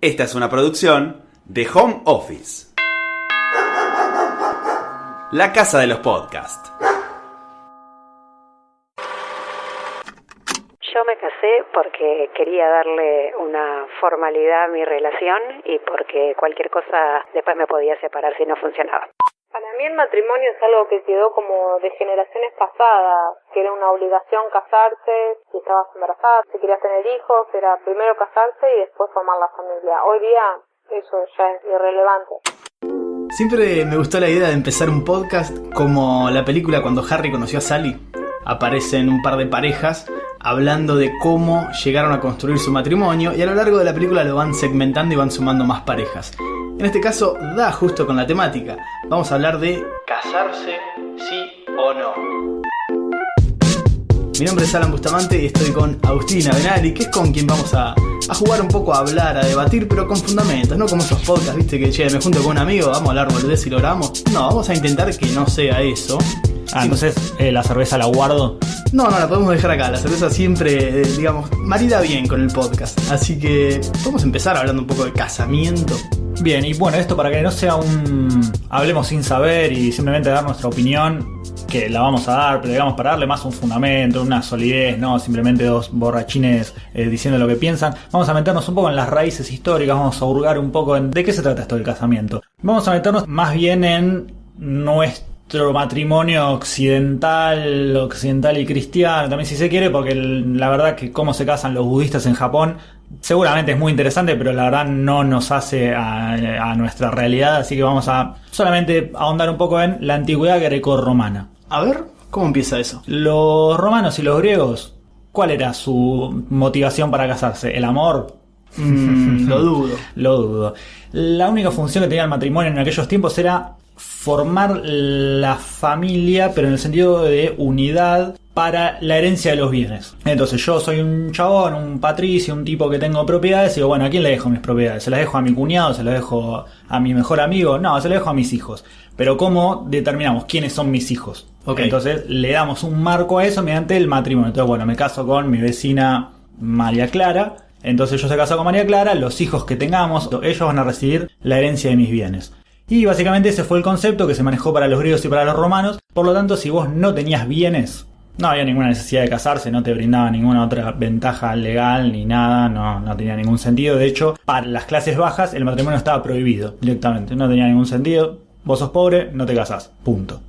Esta es una producción de Home Office. La casa de los podcasts. Yo me casé porque quería darle una formalidad a mi relación y porque cualquier cosa después me podía separar si no funcionaba. Para mí el matrimonio es algo que quedó como de generaciones pasadas, que era una obligación casarse, si estabas embarazada, si querías tener hijos, era primero casarse y después formar la familia. Hoy día eso ya es irrelevante. Siempre me gustó la idea de empezar un podcast como la película cuando Harry conoció a Sally. Aparecen un par de parejas hablando de cómo llegaron a construir su matrimonio y a lo largo de la película lo van segmentando y van sumando más parejas. En este caso da justo con la temática. Vamos a hablar de casarse sí o no. Mi nombre es Alan Bustamante y estoy con Agustina Benali, que es con quien vamos a, jugar un poco a hablar, a debatir, pero con fundamentos, no como esos podcasts, viste, que che, me junto con un amigo, vamos a hablar boludez y lo grabamos. No, vamos a intentar que no sea eso. Ah, entonces eh, la cerveza la guardo. No, no, la podemos dejar acá. La cerveza siempre, eh, digamos, marida bien con el podcast. Así que podemos empezar hablando un poco de casamiento. Bien, y bueno, esto para que no sea un hablemos sin saber y simplemente dar nuestra opinión, que la vamos a dar, pero digamos para darle más un fundamento, una solidez, no simplemente dos borrachines eh, diciendo lo que piensan, vamos a meternos un poco en las raíces históricas, vamos a hurgar un poco en de qué se trata esto del casamiento. Vamos a meternos más bien en nuestro matrimonio occidental, occidental y cristiano, también si se quiere, porque la verdad que cómo se casan los budistas en Japón seguramente es muy interesante, pero la verdad no nos hace a, a nuestra realidad, así que vamos a solamente ahondar un poco en la antigüedad greco-romana. A ver, ¿cómo empieza eso? Los romanos y los griegos, ¿cuál era su motivación para casarse? ¿El amor? Mm, lo dudo. Lo dudo. La única función que tenía el matrimonio en aquellos tiempos era formar la familia, pero en el sentido de unidad para la herencia de los bienes. Entonces yo soy un chabón, un patricio, un tipo que tengo propiedades, y digo, bueno, ¿a quién le dejo mis propiedades? ¿Se las dejo a mi cuñado? ¿Se las dejo a mi mejor amigo? No, se las dejo a mis hijos. Pero ¿cómo determinamos quiénes son mis hijos? Entonces le damos un marco a eso mediante el matrimonio. Entonces, bueno, me caso con mi vecina María Clara. Entonces yo se caso con María Clara, los hijos que tengamos, ellos van a recibir la herencia de mis bienes. Y básicamente ese fue el concepto que se manejó para los griegos y para los romanos. Por lo tanto, si vos no tenías bienes, no había ninguna necesidad de casarse, no te brindaba ninguna otra ventaja legal ni nada, no, no tenía ningún sentido. De hecho, para las clases bajas el matrimonio estaba prohibido directamente, no tenía ningún sentido. Vos sos pobre, no te casás, punto.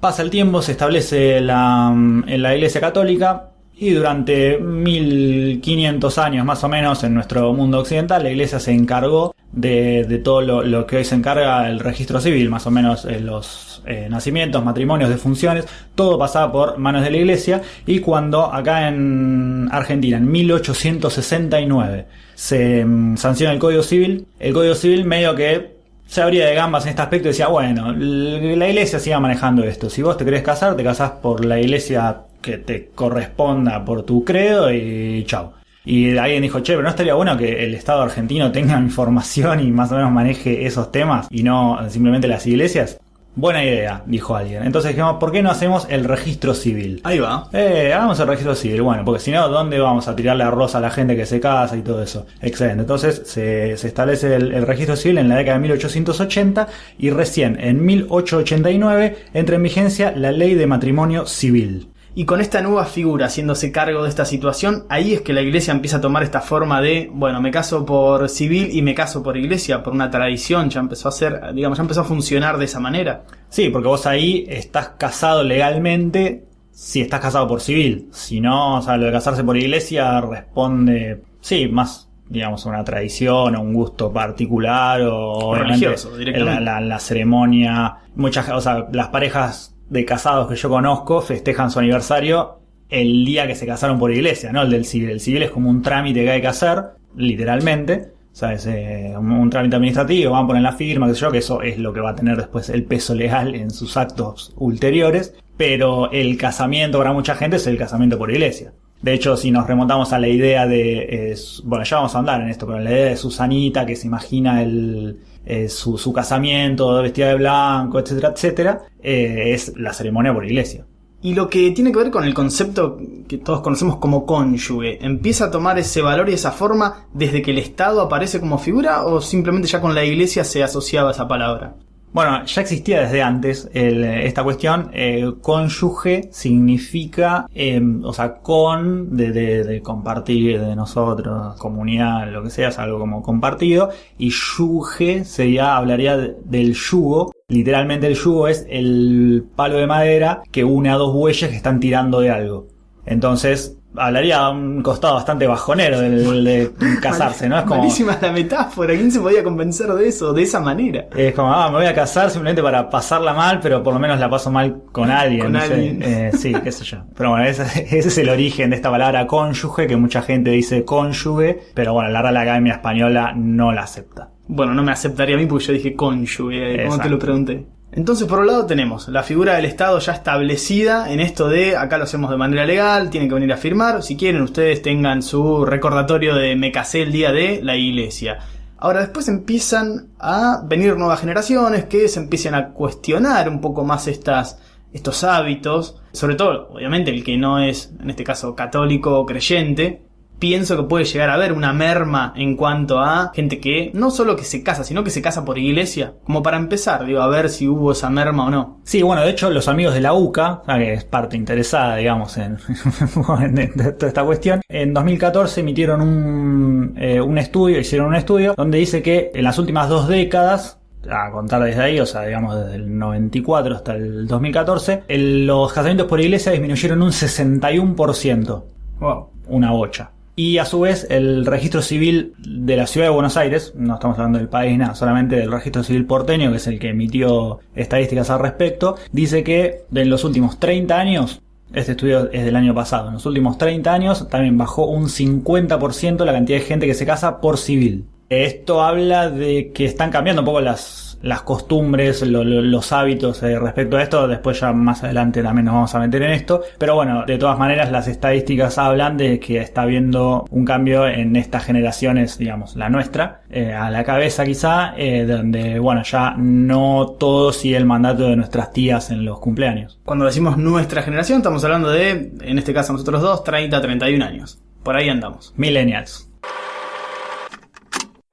Pasa el tiempo, se establece la, en la Iglesia Católica y durante 1500 años más o menos en nuestro mundo occidental la Iglesia se encargó de, de todo lo, lo que hoy se encarga el registro civil, más o menos eh, los eh, nacimientos, matrimonios, defunciones, todo pasaba por manos de la Iglesia y cuando acá en Argentina en 1869 se mm, sanciona el Código Civil, el Código Civil medio que se abría de gambas en este aspecto y decía, bueno, la iglesia siga manejando esto. Si vos te querés casar, te casás por la iglesia que te corresponda por tu credo y chau. Y alguien dijo, che, pero no estaría bueno que el Estado argentino tenga información y más o menos maneje esos temas y no simplemente las iglesias. Buena idea, dijo alguien. Entonces dijimos, ¿por qué no hacemos el registro civil? Ahí va. Eh, hagamos el registro civil. Bueno, porque si no, ¿dónde vamos a tirarle arroz a la gente que se casa y todo eso? Excelente. Entonces se, se establece el, el registro civil en la década de 1880 y recién en 1889 entra en vigencia la ley de matrimonio civil. Y con esta nueva figura haciéndose cargo de esta situación, ahí es que la iglesia empieza a tomar esta forma de, bueno, me caso por civil y me caso por iglesia, por una tradición, ya empezó a ser, digamos, ya empezó a funcionar de esa manera. Sí, porque vos ahí estás casado legalmente si estás casado por civil. Si no, o sea, lo de casarse por iglesia responde, sí, más digamos a una tradición o un gusto particular o religioso, directamente. la, la- la ceremonia muchas o sea las parejas de casados que yo conozco festejan su aniversario el día que se casaron por iglesia no el del civil el civil es como un trámite que hay que hacer literalmente ¿Sabes? Eh, un, un trámite administrativo, van a poner la firma, qué sé yo, que eso es lo que va a tener después el peso legal en sus actos ulteriores. Pero el casamiento para mucha gente es el casamiento por iglesia. De hecho, si nos remontamos a la idea de, eh, bueno, ya vamos a andar en esto, pero la idea de Susanita que se imagina el, eh, su, su casamiento vestida de blanco, etcétera, etcétera, eh, es la ceremonia por iglesia. Y lo que tiene que ver con el concepto que todos conocemos como cónyuge, ¿empieza a tomar ese valor y esa forma desde que el Estado aparece como figura o simplemente ya con la iglesia se asociaba esa palabra? Bueno, ya existía desde antes esta cuestión. eh, cónyuge significa, eh, o sea, con de, de- de compartir, de nosotros, comunidad, lo que sea, es algo como compartido. Y yuge sería, hablaría de- del yugo. Literalmente el yugo es el palo de madera que une a dos bueyes que están tirando de algo. Entonces, hablaría a un costado bastante bajonero del, de casarse, ¿no? Es como, Malísima la metáfora, ¿quién se podía convencer de eso, de esa manera? es como, ah, me voy a casar simplemente para pasarla mal, pero por lo menos la paso mal con alguien. Con no sé. alguien. Eh, sí, qué sé yo. Pero bueno, ese, ese es el origen de esta palabra cónyuge, que mucha gente dice cónyuge, pero bueno, la Real Academia Española no la acepta. Bueno, no me aceptaría a mí porque yo dije cónyuge, como Exacto. te lo pregunté. Entonces, por un lado tenemos la figura del Estado ya establecida en esto de acá lo hacemos de manera legal, tienen que venir a firmar. Si quieren, ustedes tengan su recordatorio de me casé el día de la iglesia. Ahora, después empiezan a venir nuevas generaciones que se empiezan a cuestionar un poco más estas, estos hábitos. Sobre todo, obviamente, el que no es, en este caso, católico o creyente, pienso que puede llegar a haber una merma en cuanto a gente que no solo que se casa, sino que se casa por iglesia. Como para empezar, digo, a ver si hubo esa merma o no. Sí, bueno, de hecho, los amigos de la UCA, ah, que es parte interesada, digamos, en, en toda esta cuestión, en 2014 emitieron un, eh, un estudio, hicieron un estudio, donde dice que en las últimas dos décadas, a contar desde ahí, o sea, digamos desde el 94 hasta el 2014, el- los casamientos por iglesia disminuyeron un 61%. Wow. Una bocha. Y a su vez, el registro civil de la ciudad de Buenos Aires, no estamos hablando del país, nada, solamente del registro civil porteño, que es el que emitió estadísticas al respecto, dice que en los últimos 30 años, este estudio es del año pasado, en los últimos 30 años también bajó un 50% la cantidad de gente que se casa por civil. Esto habla de que están cambiando un poco las, las costumbres, lo- lo- los hábitos eh, respecto a esto. Después ya más adelante también nos vamos a meter en esto. Pero bueno, de todas maneras las estadísticas hablan de que está habiendo un cambio en estas generaciones, digamos, la nuestra, eh, a la cabeza quizá, eh, donde bueno, ya no todo sigue el mandato de nuestras tías en los cumpleaños. Cuando decimos nuestra generación, estamos hablando de, en este caso nosotros dos, 30, 31 años. Por ahí andamos. Millennials.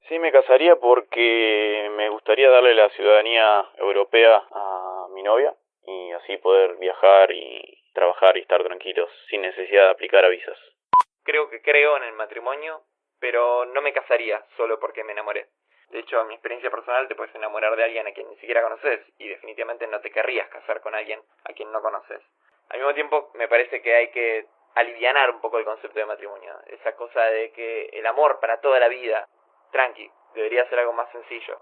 Sí, me casaría porque me gustaría darle la ciudadanía europea a mi novia y así poder viajar y trabajar y estar tranquilos sin necesidad de aplicar a visas. Creo que creo en el matrimonio, pero no me casaría solo porque me enamoré. De hecho, en mi experiencia personal te puedes enamorar de alguien a quien ni siquiera conoces y definitivamente no te querrías casar con alguien a quien no conoces. Al mismo tiempo, me parece que hay que alivianar un poco el concepto de matrimonio. Esa cosa de que el amor para toda la vida, tranqui, debería ser algo más sencillo.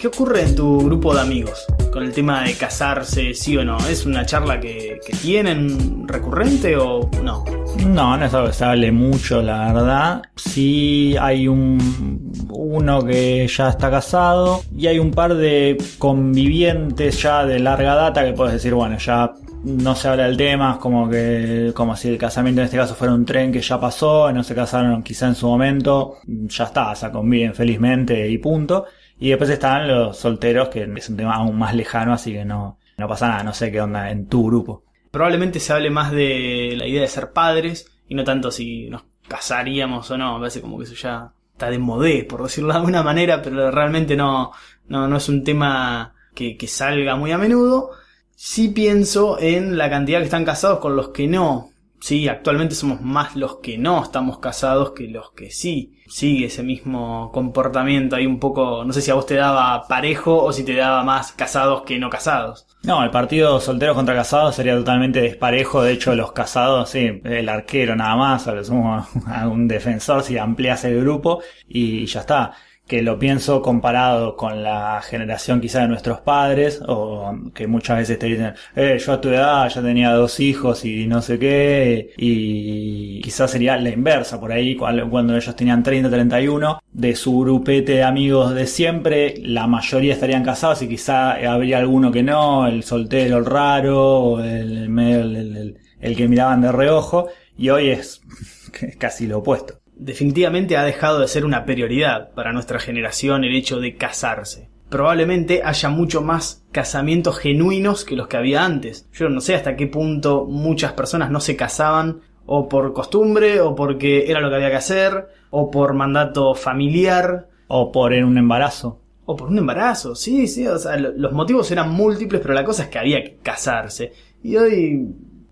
¿Qué ocurre en tu grupo de amigos con el tema de casarse, sí o no? ¿Es una charla que, que tienen recurrente o no? No, no es algo que se hable mucho, la verdad. Sí hay un uno que ya está casado y hay un par de convivientes ya de larga data que puedes decir, bueno, ya no se habla del tema, es como que como si el casamiento en este caso fuera un tren que ya pasó, no se casaron quizá en su momento, ya está, o sea, conviven felizmente y punto. Y después están los solteros, que es un tema aún más lejano, así que no, no pasa nada, no sé qué onda en tu grupo. Probablemente se hable más de la idea de ser padres y no tanto si nos casaríamos o no. Me parece como que eso ya está de modé, por decirlo de alguna manera, pero realmente no, no, no es un tema que, que salga muy a menudo. Sí pienso en la cantidad que están casados con los que no. Sí, actualmente somos más los que no estamos casados que los que sí. Sigue ese mismo comportamiento ahí un poco, no sé si a vos te daba parejo o si te daba más casados que no casados. No, el partido solteros contra casados sería totalmente desparejo. De hecho, los casados, sí, el arquero nada más, a lo sumo a un defensor si amplias el grupo y ya está. Que lo pienso comparado con la generación quizá de nuestros padres, o que muchas veces te dicen, eh, yo a tu edad ya tenía dos hijos y no sé qué, y quizás sería la inversa por ahí, cuando ellos tenían 30, 31, de su grupete de amigos de siempre, la mayoría estarían casados y quizá habría alguno que no, el soltero, el raro, el, el- el- el que miraban de reojo, y hoy es casi lo opuesto. Definitivamente ha dejado de ser una prioridad para nuestra generación el hecho de casarse. Probablemente haya mucho más casamientos genuinos que los que había antes. Yo no sé hasta qué punto muchas personas no se casaban o por costumbre o porque era lo que había que hacer o por mandato familiar O por un embarazo. o por un embarazo, sí, sí, o sea, lo- los motivos eran múltiples, pero la cosa es que había que casarse. Y hoy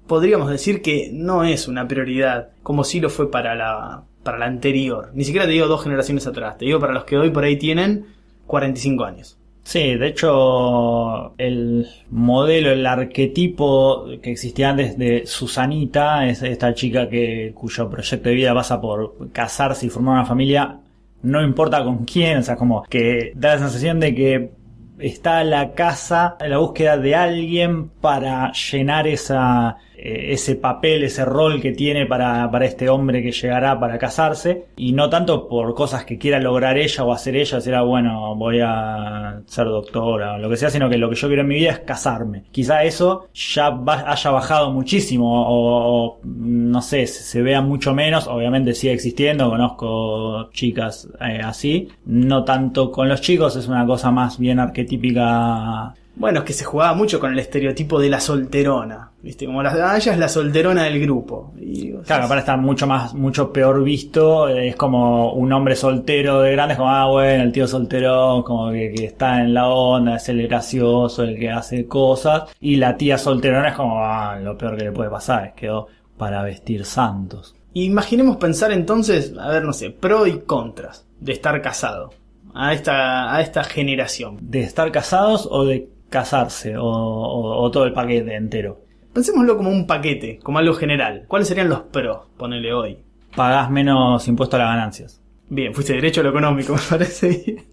podríamos decir que no es una prioridad, como si lo fue para la, para la anterior. Ni siquiera te digo dos generaciones atrás, te digo para los que hoy por ahí tienen 45 años. Sí, de hecho, el modelo, el arquetipo que existía antes de Susanita, es esta chica que cuyo proyecto de vida pasa por casarse y formar una familia, no importa con quién, o sea, como que da la sensación de que está la casa en la búsqueda de alguien para llenar esa, ese papel, ese rol que tiene para, para este hombre que llegará para casarse, y no tanto por cosas que quiera lograr ella o hacer ella, será bueno, voy a ser doctora o lo que sea, sino que lo que yo quiero en mi vida es casarme. Quizá eso ya haya bajado muchísimo, o, no sé, se, se vea mucho menos, obviamente sigue existiendo, conozco chicas eh, así, no tanto con los chicos, es una cosa más bien arquetípica Bueno, es que se jugaba mucho con el estereotipo de la solterona, ¿viste? Como la, ah, ella es la solterona del grupo. Y, o sea, Claro, para estar mucho más, mucho peor visto, eh, es como un hombre soltero de grande, es como, ah, bueno, el tío soltero, como que, que está en la onda, es el gracioso, el que hace cosas, y la tía solterona es como, ah, lo peor que le puede pasar, es quedó para vestir santos. Imaginemos pensar entonces, a ver, no sé, pro y contras de estar casado a esta, a esta generación. ¿De estar casados o de casarse? O, o- o todo el paquete entero. Pensémoslo como un paquete, como algo general. ¿Cuáles serían los pros? Ponele hoy. Pagás menos impuesto a las ganancias. Bien, fuiste derecho a lo económico, me parece.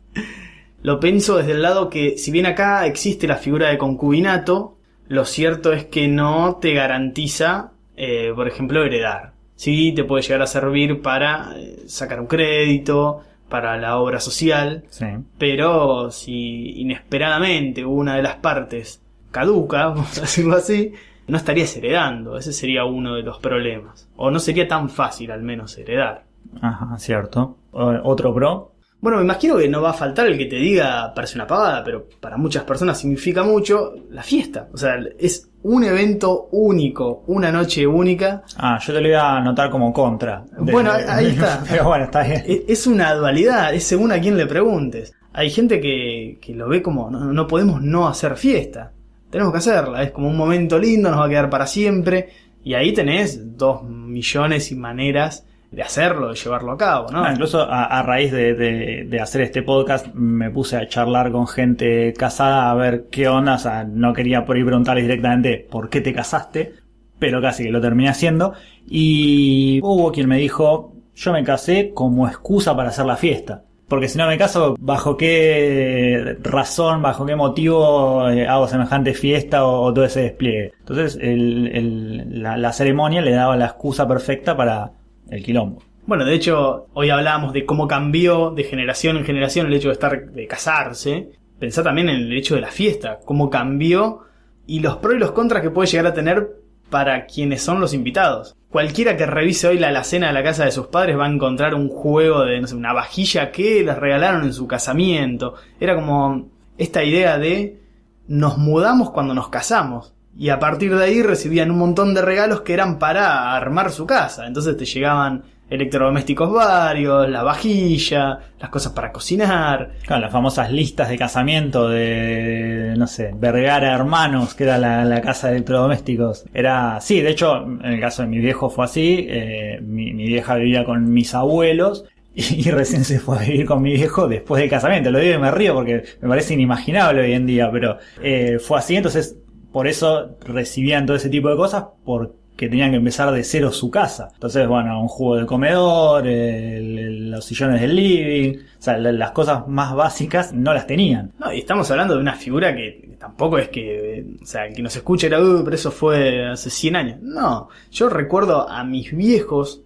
Lo pienso desde el lado que, si bien acá existe la figura de concubinato, lo cierto es que no te garantiza, eh, por ejemplo, heredar. Sí, te puede llegar a servir para eh, sacar un crédito, para la obra social, Sí. pero si inesperadamente una de las partes caduca, vamos a decirlo así, no estarías heredando. Ese sería uno de los problemas. O no sería tan fácil al menos heredar. Ajá, cierto. Otro pro. Bueno, me imagino que no va a faltar el que te diga parece una pavada, pero para muchas personas significa mucho la fiesta. O sea, es un evento único, una noche única. Ah, yo te lo iba a anotar como contra. De- Bueno, ahí está. Pero bueno, está bien. E- Es una dualidad, es según a quién le preguntes. Hay gente que, que lo ve como no, no podemos no hacer fiesta. Tenemos que hacerla, es como un momento lindo, nos va a quedar para siempre. Y ahí tenés dos millones y maneras de hacerlo, de llevarlo a cabo, ¿no? Ah, incluso a, raíz de, de- de hacer este podcast me puse a charlar con gente casada a ver qué onda, o sea, no quería por ahí preguntarles directamente por qué te casaste, pero casi que lo terminé haciendo. Y hubo quien me dijo, yo me casé como excusa para hacer la fiesta. Porque si no me caso, ¿bajo qué razón, bajo qué motivo eh, hago semejante fiesta o, o todo ese despliegue? Entonces el- el- la, la ceremonia le daba la excusa perfecta para el quilombo. Bueno, de hecho, hoy hablábamos de cómo cambió de generación en generación el hecho de estar, de casarse. Pensá también en el hecho de la fiesta, cómo cambió y los pros y los contras que puede llegar a tener para quienes son los invitados. Cualquiera que revise hoy la alacena de la casa de sus padres va a encontrar un juego de, no sé, una vajilla que les regalaron en su casamiento. Era como esta idea de nos mudamos cuando nos casamos. Y a partir de ahí recibían un montón de regalos que eran para armar su casa. Entonces te llegaban electrodomésticos varios, la vajilla, las cosas para cocinar. Claro, las famosas listas de casamiento de, no sé, Vergara Hermanos, que era la, casa de electrodomésticos. Era, sí, de hecho, en el caso de mi viejo fue así. eh, mi, mi vieja vivía con mis abuelos y, recién se fue a vivir con mi viejo después del casamiento. Lo digo y me río porque me parece inimaginable hoy en día, pero eh, fue así. Entonces, por eso recibían todo ese tipo de cosas, porque tenían que empezar de cero su casa. Entonces, bueno, un juego de comedor, el- los sillones del living, o sea, la- las cosas más básicas no las tenían. No, y estamos hablando de una figura que tampoco es que, o sea, que nos escuche era, "Uh, pero eso fue hace 100 años. No, yo recuerdo a mis viejos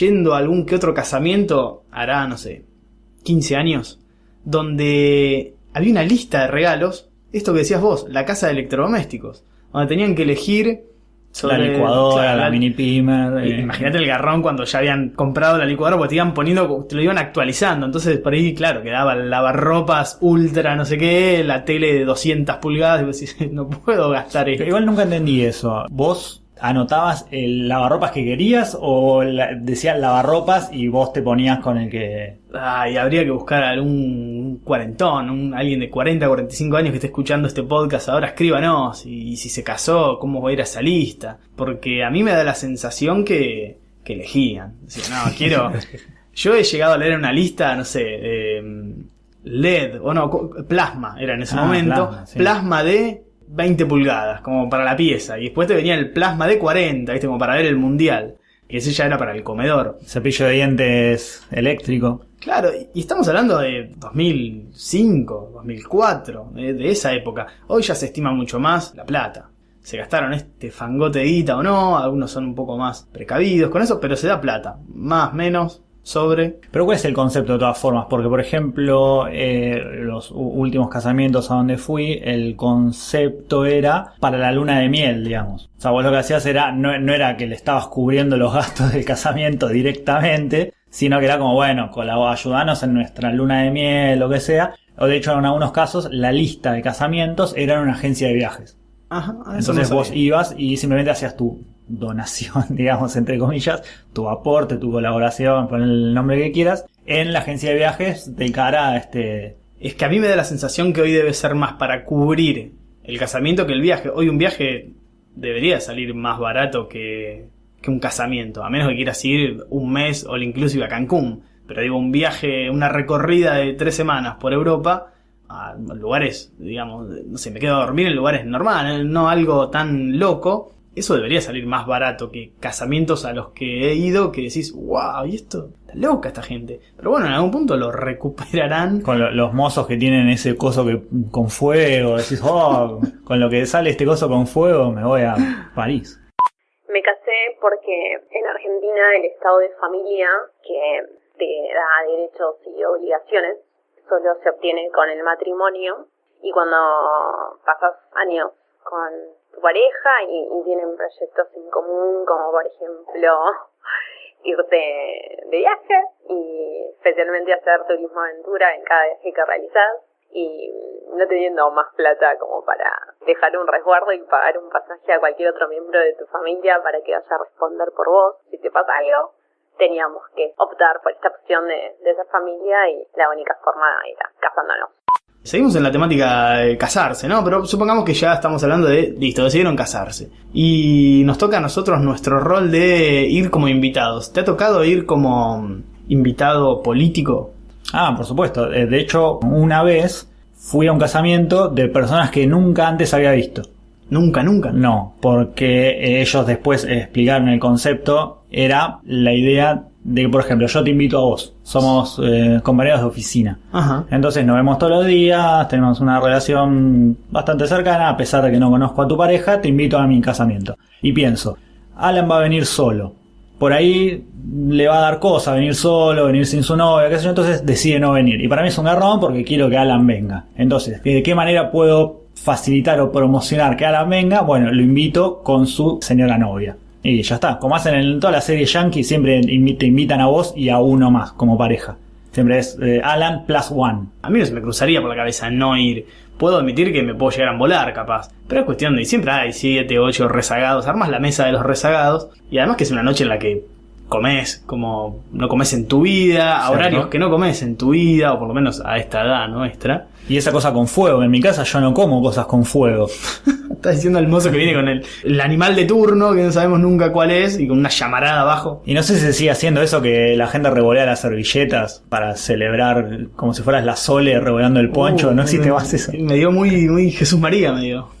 yendo a algún que otro casamiento, hará, no sé, 15 años, donde había una lista de regalos, esto que decías vos, la casa de electrodomésticos, donde tenían que elegir sobre- la licuadora, claro, la mini pimer. Eh, Imagínate el garrón cuando ya habían comprado la licuadora porque te iban poniendo, te lo iban actualizando. Entonces por ahí, claro, quedaba el lavarropas ultra, no sé qué, la tele de 200 pulgadas. Y vos decís, no puedo gastar esto. igual nunca entendí eso. ¿Vos anotabas el lavarropas que querías o la- decía lavarropas y vos te ponías con el que... Ay, habría que buscar algún cuarentón, un, alguien de 40, 45 años que esté escuchando este podcast ahora, escríbanos. Y, si se casó, cómo va a ir a esa lista. Porque a mí me da la sensación que, que elegían. No, quiero. Yo he llegado a leer una lista, no sé, eh, LED, o no, plasma era en ese Ah, momento. plasma, sí. Plasma de 20 pulgadas, como para la pieza. Y después te venía el plasma de 40, ¿viste? Como para ver el mundial. Y ese ya era para el comedor. Cepillo de dientes eléctrico. Claro, y estamos hablando de 2005, 2004, de, de esa época. Hoy ya se estima mucho más la plata. Se gastaron este fangote de guita o no, algunos son un poco más precavidos con eso, pero se da plata. Más, menos, sobre. Pero ¿cuál es el concepto de todas formas? Porque, por ejemplo, eh, los últimos casamientos a donde fui, el concepto era para la luna de miel, digamos. O sea, vos lo que hacías era, no, no era que le estabas cubriendo los gastos del casamiento directamente, sino que era como, bueno, ayudanos en nuestra luna de miel, lo que sea. O de hecho, en algunos casos, la lista de casamientos era en una agencia de viajes. Ajá, eso Entonces no vos ibas y simplemente hacías tu donación, digamos, entre comillas, tu aporte, tu colaboración, pon el nombre que quieras, en la agencia de viajes de cara a este... Es que a mí me da la sensación que hoy debe ser más para cubrir el casamiento que el viaje. Hoy un viaje debería salir más barato que, que un casamiento, a menos que quieras ir un mes o inclusive a Cancún. Pero digo, un viaje, una recorrida de tres semanas por Europa a lugares, digamos, no sé, me quedo a dormir en lugares normales, no algo tan loco. Eso debería salir más barato que casamientos a los que he ido que decís, wow, y esto, está loca esta gente. Pero bueno, en algún punto lo recuperarán. Con lo- los mozos que tienen ese coso que con fuego, decís, oh, con lo que sale este coso con fuego me voy a París. Me casé porque en Argentina el estado de familia que te da derechos y obligaciones solo se obtiene con el matrimonio. Y cuando pasas años con tu pareja y, tienen proyectos en común como por ejemplo irte de viaje y especialmente hacer turismo aventura en cada viaje que realizas y no teniendo más plata como para dejar un resguardo y pagar un pasaje a cualquier otro miembro de tu familia para que vaya a responder por vos si te pasa algo, teníamos que optar por esta opción de, de esa familia y la única forma era casándonos. Seguimos en la temática de casarse, ¿no? Pero supongamos que ya estamos hablando de, listo, decidieron casarse. Y nos toca a nosotros nuestro rol de ir como invitados. ¿Te ha tocado ir como invitado político? Ah, por supuesto. Eh, De hecho, una vez fui a un casamiento de personas que nunca antes había visto. Nunca, nunca. No, porque ellos después explicaron el concepto. Era la idea de que, por ejemplo, yo te invito a vos. Somos eh, compañeros de oficina. Ajá. Entonces nos vemos todos los días, tenemos una relación bastante cercana, a pesar de que no conozco a tu pareja, te invito a mi casamiento. Y pienso, Alan va a venir solo. Por ahí le va a dar cosa venir solo, venir sin su novia, qué sé yo, entonces decide no venir. Y para mí es un garrón porque quiero que Alan venga. Entonces, ¿de qué manera puedo facilitar o promocionar que Alan venga? Bueno, lo invito con su señora novia. Y ya está. Como hacen en toda la serie Yankee, siempre te invitan a vos y a uno más como pareja. Siempre es eh, Alan plus one. A mí se me cruzaría por la cabeza no ir. Puedo admitir que me puedo llegar a volar, capaz. Pero es cuestión de. Siempre hay 7, 8 rezagados. Armas la mesa de los rezagados. Y además que es una noche en la que comes como no comes en tu vida, a horarios que no comes en tu vida, o por lo menos a esta edad nuestra. Y esa cosa con fuego. En mi casa yo no como cosas con fuego. Está diciendo el mozo que viene con el, el animal de turno, que no sabemos nunca cuál es, y con una llamarada abajo. Y no sé si se sigue haciendo eso que la gente revolea las servilletas para celebrar como si fueras la Sole revoleando el poncho. Uh, no existe más eso. Me dio muy, muy Jesús María, me dio.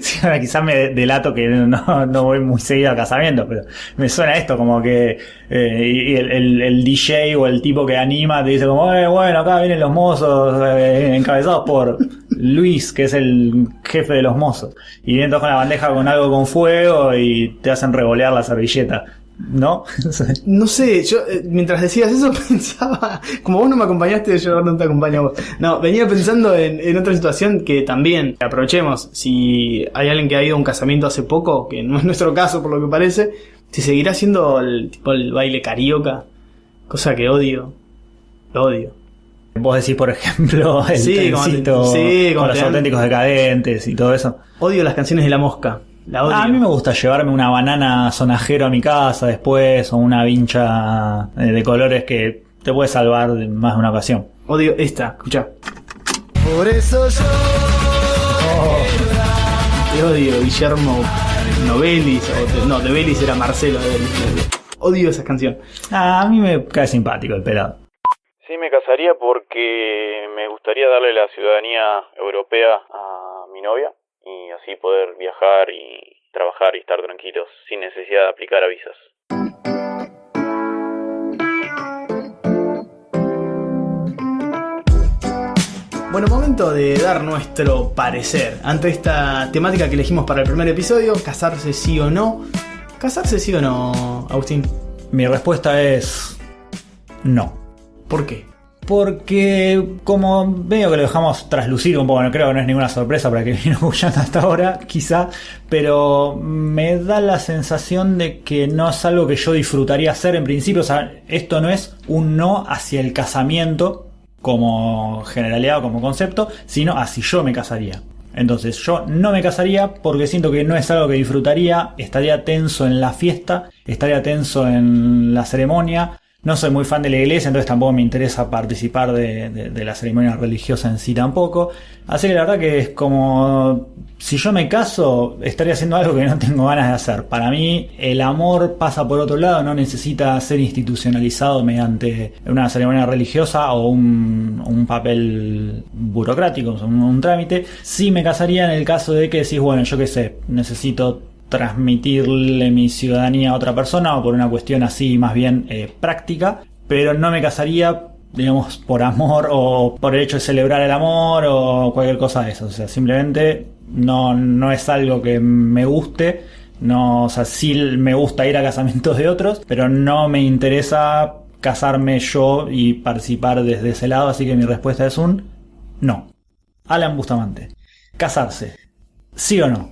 Sí, ahora quizás me delato que no, no voy muy seguido a casamientos, pero me suena esto como que eh, el- el DJ o el tipo que anima te dice como, eh, bueno, acá vienen los mozos eh, encabezados por Luis, que es el jefe de los mozos. Y vienen todos con la bandeja con algo con fuego y te hacen revolear la servilleta. ¿No? No sé, yo eh, mientras decías eso pensaba, como vos no me acompañaste, yo no te acompaño a vos. No, venía pensando en, en otra situación que también aprovechemos. Si hay alguien que ha ido a un casamiento hace poco, que no es nuestro caso por lo que parece, si seguirá siendo el tipo el baile carioca, cosa que odio, lo odio. Vos decís, por ejemplo, el Sí, como te- trencito sí, como con los auténticos decadentes y todo eso. Odio las canciones de la mosca, la odio. A mí me gusta llevarme una banana sonajero a mi casa después o una vincha eh, de colores que te puede salvar de más de una ocasión. Odio esta, escucha. Por eso yo Te odio, Guillermo Novelis, o te- no, de Belis era Marcelo. Odio esa canción. Ah, a mí me cae simpático el pelado. Sí, me casaría porque me gustaría darle la ciudadanía europea a mi novia y así poder viajar y trabajar y estar tranquilos sin necesidad de aplicar a visas. Bueno, momento de dar nuestro parecer ante esta temática que elegimos para el primer episodio, casarse sí o no. ¿Casarse sí o no, Agustín? Mi respuesta es no. ¿Por qué? Porque como veo que lo dejamos traslucir un poco, no creo que no es ninguna sorpresa para que vino escuchando hasta ahora, quizá, pero me da la sensación de que no es algo que yo disfrutaría hacer en principio, o sea, esto no es un no hacia el casamiento como generalidad o como concepto, sino a si yo me casaría. Entonces yo no me casaría porque siento que no es algo que disfrutaría, estaría tenso en la fiesta, estaría tenso en la ceremonia, no soy muy fan de la iglesia, entonces tampoco me interesa participar de, de- la ceremonia religiosa en sí tampoco. Así que la verdad que es como, si yo me caso, estaría haciendo algo que no tengo ganas de hacer. Para mí, el amor pasa por otro lado, no necesita ser institucionalizado mediante una ceremonia religiosa o un, un papel burocrático, un, un trámite. Sí me casaría en el caso de que decís, bueno, yo qué sé, necesito transmitirle mi ciudadanía a otra persona o por una cuestión así más bien eh, práctica, pero no me casaría digamos por amor o por el hecho de celebrar el amor o cualquier cosa de eso, o sea, simplemente no, no es algo que me guste, no, o sea, sí me gusta ir a casamientos de otros, pero no me interesa casarme yo y participar desde ese lado, así que mi respuesta es un no. Alan Bustamante. Casarse. ¿Sí o no?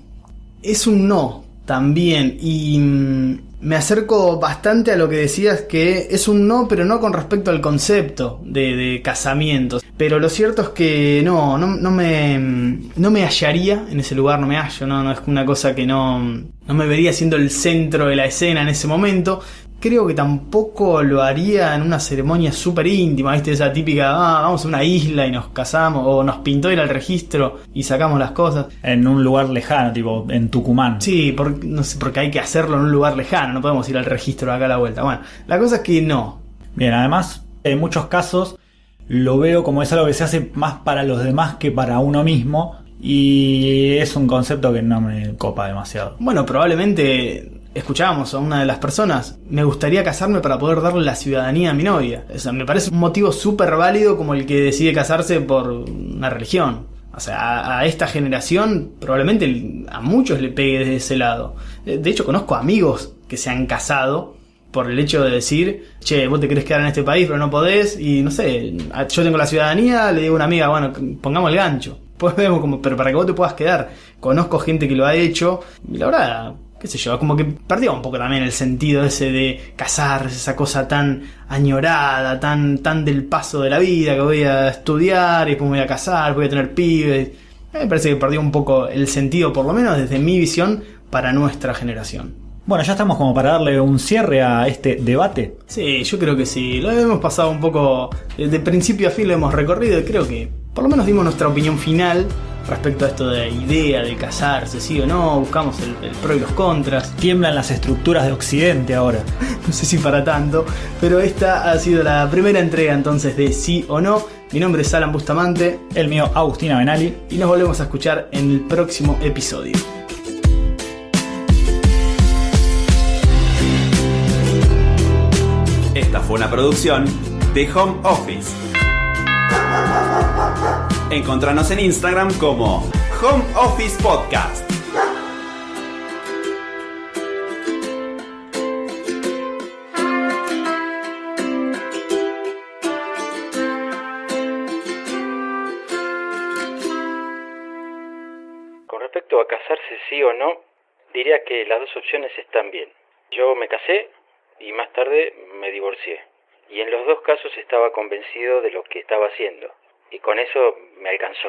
Es un no también y mm, me acerco bastante a lo que decías que es un no, pero no con respecto al concepto de, casamientos. Pero lo cierto es que no, no, no me, mm, no me hallaría en ese lugar, no me hallo, no, no es una cosa que no, no me vería siendo el centro de la escena en ese momento. Creo que tampoco lo haría en una ceremonia súper íntima, ¿viste? Esa típica, ah, vamos a una isla y nos casamos, o nos pintó ir al registro y sacamos las cosas. En un lugar lejano, tipo en Tucumán. Sí, por- no sé, porque hay que hacerlo en un lugar lejano, no podemos ir al registro acá a la vuelta. Bueno, la cosa es que no. Bien, además, en muchos casos lo veo como es algo que se hace más para los demás que para uno mismo. Y es un concepto que no me copa demasiado. Bueno, probablemente escuchábamos a una de las personas, me gustaría casarme para poder darle la ciudadanía a mi novia. O sea, me parece un motivo súper válido como el que decide casarse por una religión. O sea, a, esta generación probablemente a muchos le pegue desde ese lado. De hecho, conozco amigos que se han casado por el hecho de decir, che, vos te querés quedar en este país pero no podés, y no sé, yo tengo la ciudadanía, le digo a una amiga, bueno, pongamos el gancho. Pues vemos como, pero para que vos te puedas quedar, conozco gente que lo ha hecho, y la verdad, qué sé yo, como que perdió un poco también el sentido ese de casarse, esa cosa tan añorada, tan, tan del paso de la vida, que voy a estudiar y después me voy a casar, voy a tener pibes. A mí Me parece que perdió un poco el sentido, por lo menos desde mi visión, para nuestra generación. Bueno, ya estamos como para darle un cierre a este debate. Sí, yo creo que sí. Lo hemos pasado un poco de, de principio a fin, lo hemos recorrido y creo que por lo menos dimos nuestra opinión final respecto a esto de la idea de casarse, sí o no, buscamos el, el pro y los contras. Tiemblan las estructuras de Occidente ahora. No sé si para tanto, pero esta ha sido la primera entrega entonces de sí o no. Mi nombre es Alan Bustamante El mío, Agustina Benali. y nos volvemos a escuchar en el próximo episodio. Esta fue una producción de Home Office encontranos en Instagram como Home Office Podcast. Con respecto a casarse sí o no, diría que las dos opciones están bien. Yo me casé y más tarde me divorcié. Y en los dos casos estaba convencido de lo que estaba haciendo. Y con eso me alcanzó.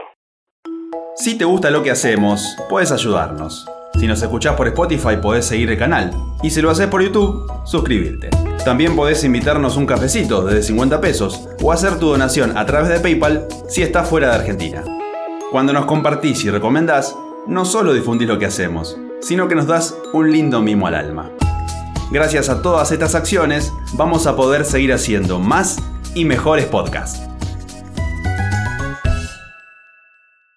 Si te gusta lo que hacemos, puedes ayudarnos. Si nos escuchás por Spotify, podés seguir el canal. Y si lo haces por YouTube, suscribirte. También podés invitarnos un cafecito desde 50 pesos o hacer tu donación a través de PayPal si estás fuera de Argentina. Cuando nos compartís y recomendás, no solo difundís lo que hacemos, sino que nos das un lindo mimo al alma. Gracias a todas estas acciones, vamos a poder seguir haciendo más y mejores podcasts.